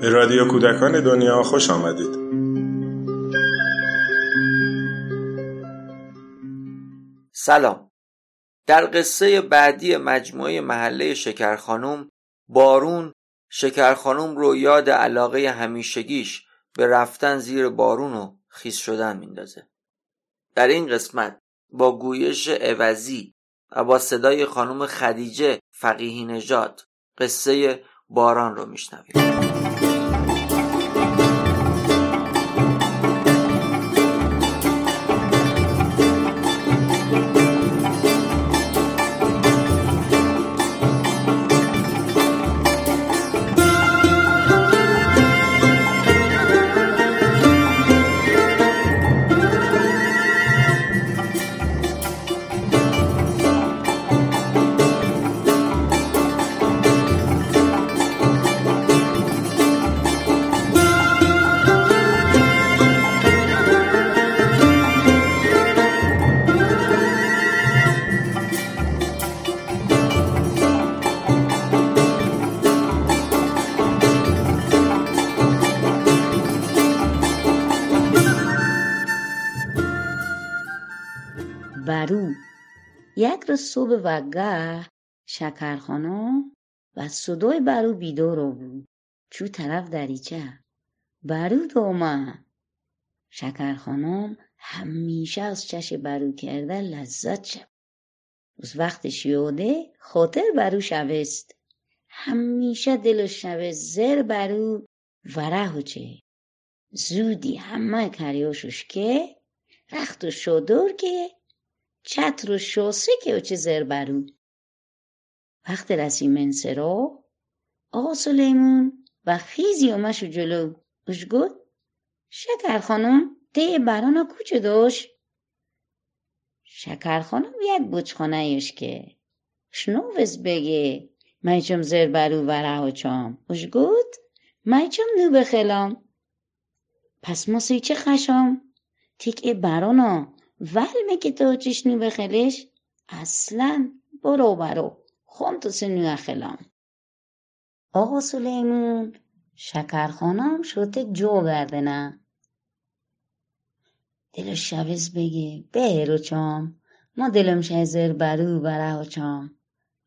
به رادیو کودکان دنیا خوش آمدید. سلام. در قصه بعدی مجموعه محله شکرخانوم بارون شکرخانوم رو یاد علاقه همیشگیش به رفتن زیر بارون و خیس شدن میندازه. در این قسمت با گویش عوضی و با صدای خانم خدیجه فقیهی نژاد قصه باران رو میشنویم. یک روز صبح وگه شکرخانه و صدای برو بیدار بود. چو طرف دریچه. برو دومه شکرخانم همیشه از چش برو کرده لذت شد. از وقت شیوده خاطر برو شوست. همیشه دلش شوه زر برو وره چه. زودی همه کریاشش که رخت و شدور که چتر و شوسه که او چه زر برو وقت رسی منسرا آقا سلیمون و خیزی اومشو جلو. اش گفت شکر خانم ده برانا کوچه داشت؟ شکر خانم یک بچخانه ایش که. شنووز بگه میچم زر برو و رها چام. اش گفت میچم نو بخلام؟ پس ما چه خشام؟ تیک برانا که تو چشنو بخلش اصلا برو برو. سنو اخلام آقا سلیمون شکرخانم شده جو گردنه دلش شوز بگه بهرو چام. ما دلم شزر برو بره چام.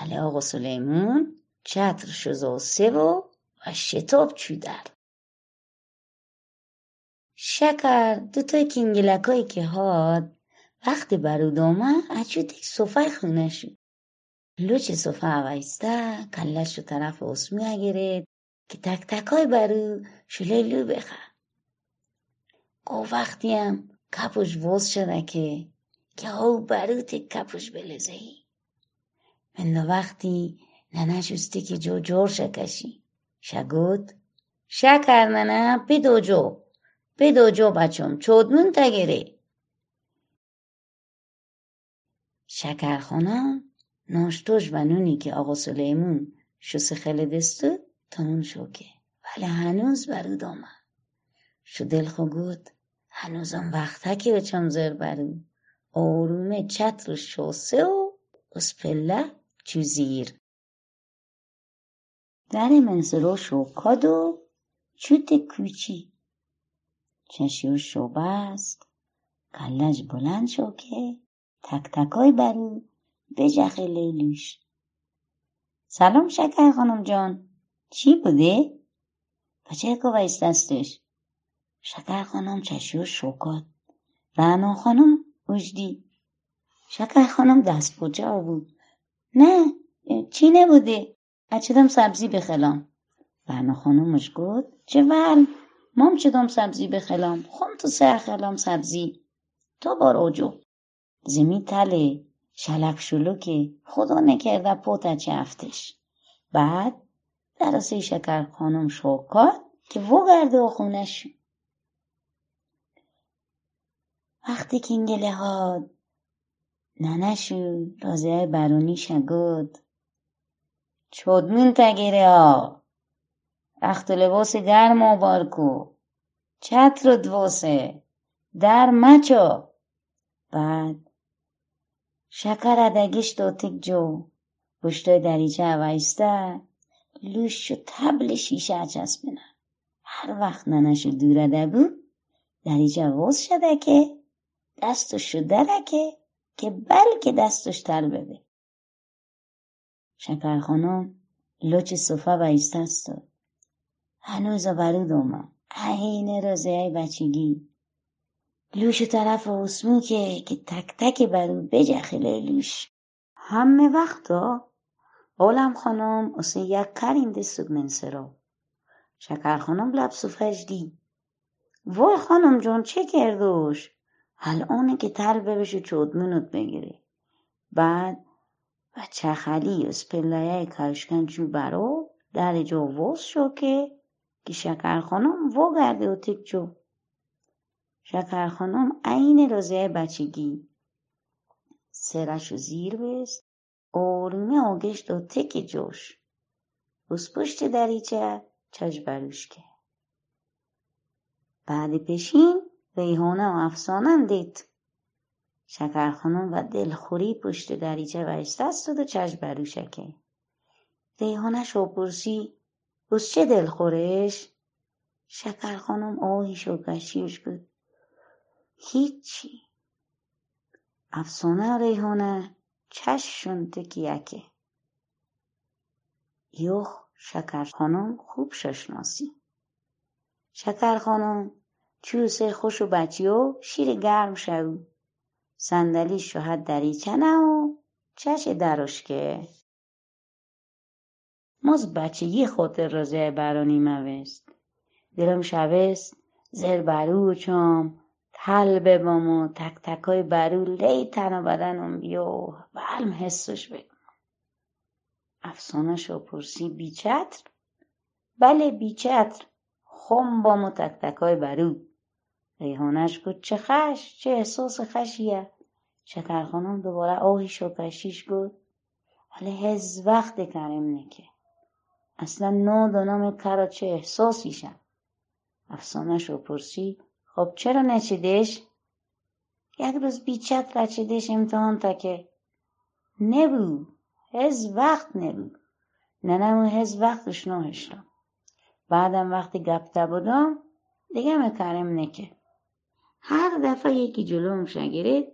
ولی آقا سلیمون چتر شزا سه و و شتاب چودر شکر. دوتای کنگلکایی که هاد وقتی برود آمد اچو تک صفای خونه شد. لوچ صفه اویسته کلش رو طرف اسمی گرفت که تک تکای برو شله لو بخه گو وقتی هم کپوش وز شده که که او برو تک کپوش بلزه ای. من وقتی ننشستی که جو جور شکشی. شگود شکر ننه بدو جو بدو جو بچم چودمون تگره شکرخانه ناشتوش و نونی که آقا سلیمون شو خیلی دستو تا نون شوکه ولی هنوز برود آمد شو دل خو گود هنوزم وقته که بچم زر برو آرومه چتر شوسه و از پله چو زیر در منزلو شوکاد و چوت کوچی چشی و شو بست کلش بلند شو که تک تکای برو بجخه لیلوش سلام شکر خانم جان. چی بوده؟ بچه که دستش شکر خانم چشیو شکات. رعنا خانم اجدی شکر خانم دست کجا بود نه چی نبوده؟ اچدم سبزی بخلام؟ رعنا خانمش گفت چه ول. مام چدم سبزی بخلام خون تو سر خلام سبزی. تو بار اوجو. زمی تله شلک شلوکه. خدا نکرده پوتا چفتش بعد درسه شکر خانم شوکات که وگرده و خونش. وقتی که انگله ها ننشو رازه برونی شگود. چودمون تگیره ها. رخت و لباس گرم و بارکو. چتر و دوسه در مچو. بعد شکر ادگش تک جو. پشتای دریچه وایسته. لوش و تبل شیشه چسبنه هر وقت ننشو دورده بود دریچه واز شده که دستشو درکه که بلکه دستش تل بده. شکر خانم لوچ صفه وایسته است. هنوز برود اومد عین روزه بچگی. لوش طرف اسمو که تک تک برو بجخله لوش. همه وقتا اولم خانم اصلا یک کرینده سوگ سرا شکر خانم لب صفحش دی وای خانم جان چه کردوش؟ الان که تل ببشه چودمونت بگیره بعد و چخلی از پلایه کشکن چو برو در جا شو که که شکر خانم و گرده و تک جو شکر خانم عین روزه بچگی. سرش زیر بست. آرومه آگشت و تک جوش. بس پشت دریچه چش بروش که. بعد پیشین ریحانه و افسانه دید. شکر خانم و دلخوری پشت دریچه وشته است و چش بروشکه. ریحانه شو پرسی. بس چه دلخورش شکر خانم آهیش و گشیش بود هیچی. افسانه ریحانه چششون تکیکه یخ شکر خانم خوب ششناسی. شکر خانم چوسه خوش و بچی و شیر گرم شو. صندلی شوهد دریچه نه و چش دروش ماز بچگی خاطر رازه برانی موست دلم شوست زر برو چام تل ببام و تک تکای برو لی تن و بدنم بیا علم حسش بگم. افسانه شو پرسی بیچتر؟ بله بیچتر. خم بام و تک تکای برو. ریحانش گفت چه خش؟ چه احساس خشیه. شکر خانم دوباره آهیش و پشیش گفت ولی هز وقت کرم نکه اصلا نو دانم کرا چه احساسیشم افسانه رو پرسی خب چرا نچیدش؟ یک روز بیچت رچیدش امتحان تا که نبو هز وقت نبو ننمو هز وقتش نوشتم بعدم وقتی گپته بودم دیگه مکرم نکه. هر دفعه یکی جلوم شگیرید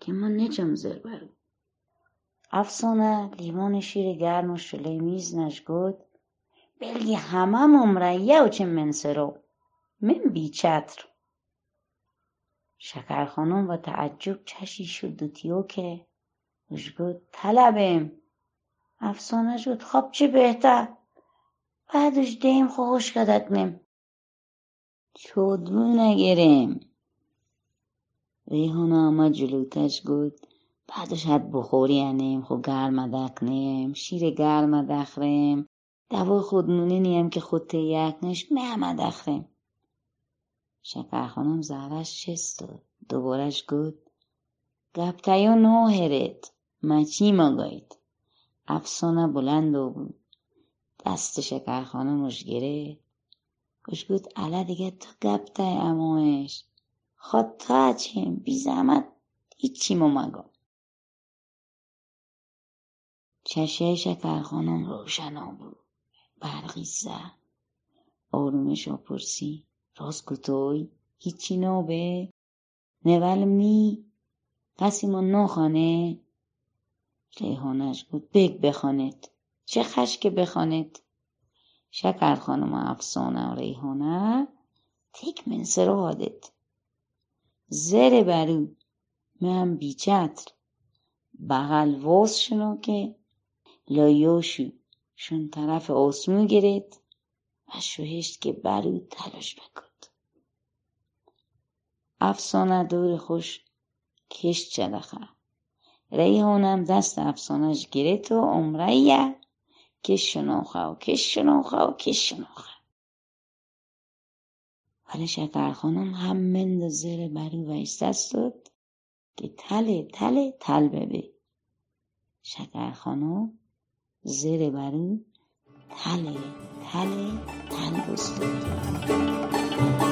که من نچم زر برو افسانه لیمون شیر گرم و شله میز نشگود بلگی همه ممریه و منسرو من بیچتر. شکر خانم و تعجب چشی شد دوتیو که گفت طلبم افسانه شد خب چه بهتر. بعدش دیم خوش کدک نیم. چودمو نگرم ریحانه آمد جلوتش گفت بعدش حد بخوری انیم خب گرم دکنیم شیر گرم دخریم دوای خودمونی نیم که خود تیکنش مهمه دخریم شکر خانم زهرش چست دوبارش گفت گپتیو نو هرت مچی مگاید افسانه بلند و بود دست شکر خانمش گره کش گفت اله دیگه تو گپتای اموش خود تا چیم بی زحمت هیچی مو مگا چشه شکر خانم روشنا بود. برقی زد آرومش پرسی راست کتوی هیچی نابه. نول می کسی ما نخانه. ریحانش گفت بگ بخواند چه خشک بخواند شکر خانم افسانه و ریحانه. تک من سرادت زر برو. من بیچتر. بغل واس شنو که لایوشو شون طرف آسمو گرید و شوهشت که برو تلاش بکد افسانه دور خوش کشت چدخه ریحانم دست افسانهش گرفت و عمره کش شناخه و کش شناخه و کش شناخه. ولی شکر خانم هم مند زیر برو ویستست داد که تله تله تل ببه. شکر زیر برو تله تله تل بستد